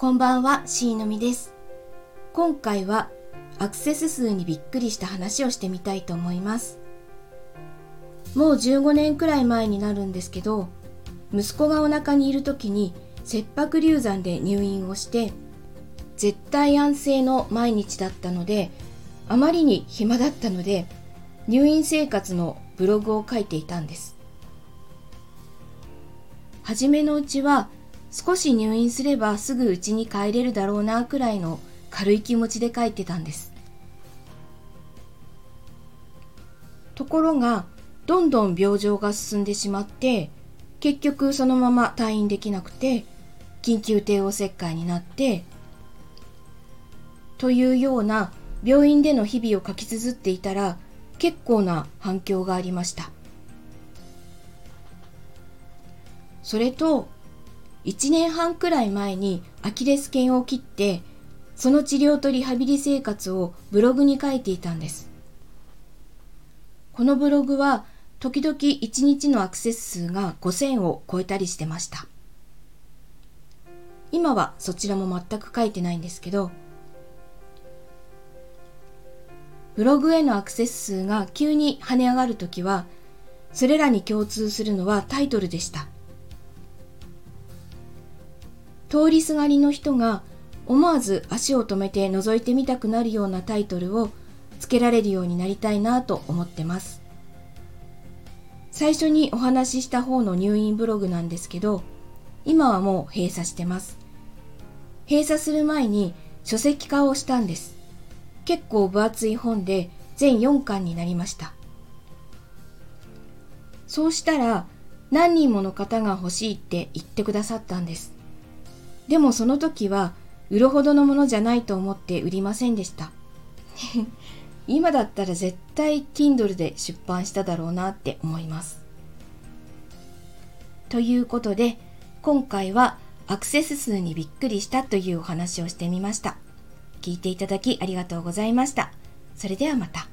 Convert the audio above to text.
こんばんは、しーのみです。今回はアクセス数にびっくりした話をしてみたいと思います。もう15年くらい前になるんですけど、息子がお腹にいる時に切迫流産で入院をして、絶対安静の毎日だったので、あまりに暇だったので、入院生活のブログを書いていたんです。初めのうちは少し入院すればすぐ家に帰れるだろうなくらいの軽い気持ちで書いてたんです。ところが、どんどん病状が進んでしまって、結局そのまま退院できなくて、緊急帝王切開になって、というような病院での日々を書き綴っていたら、結構な反響がありました。それと、1年半くらい前にアキレス腱を切って、その治療とリハビリ生活をブログに書いていたんです。このブログは時々1日のアクセス数が5000を超えたりしてました。今はそちらも全く書いてないんですけど、ブログへのアクセス数が急に跳ね上がるときは、それらに共通するのはタイトルでした。通りすがりの人が思わず足を止めて覗いてみたくなるようなタイトルをつけられるようになりたいなと思ってます。最初にお話しした方の入院ブログなんですけど、今はもう閉鎖してます。閉鎖する前に書籍化をしたんです。結構分厚い本で全4巻になりました。そうしたら何人もの方が欲しいって言ってくださったんです。でもその時は売るほどのものじゃないと思って売りませんでした。今だったら絶対 Kindle で出版しただろうなって思います。ということで今回はアクセス数にびっくりしたというお話をしてみました。聞いていただきありがとうございました。それではまた。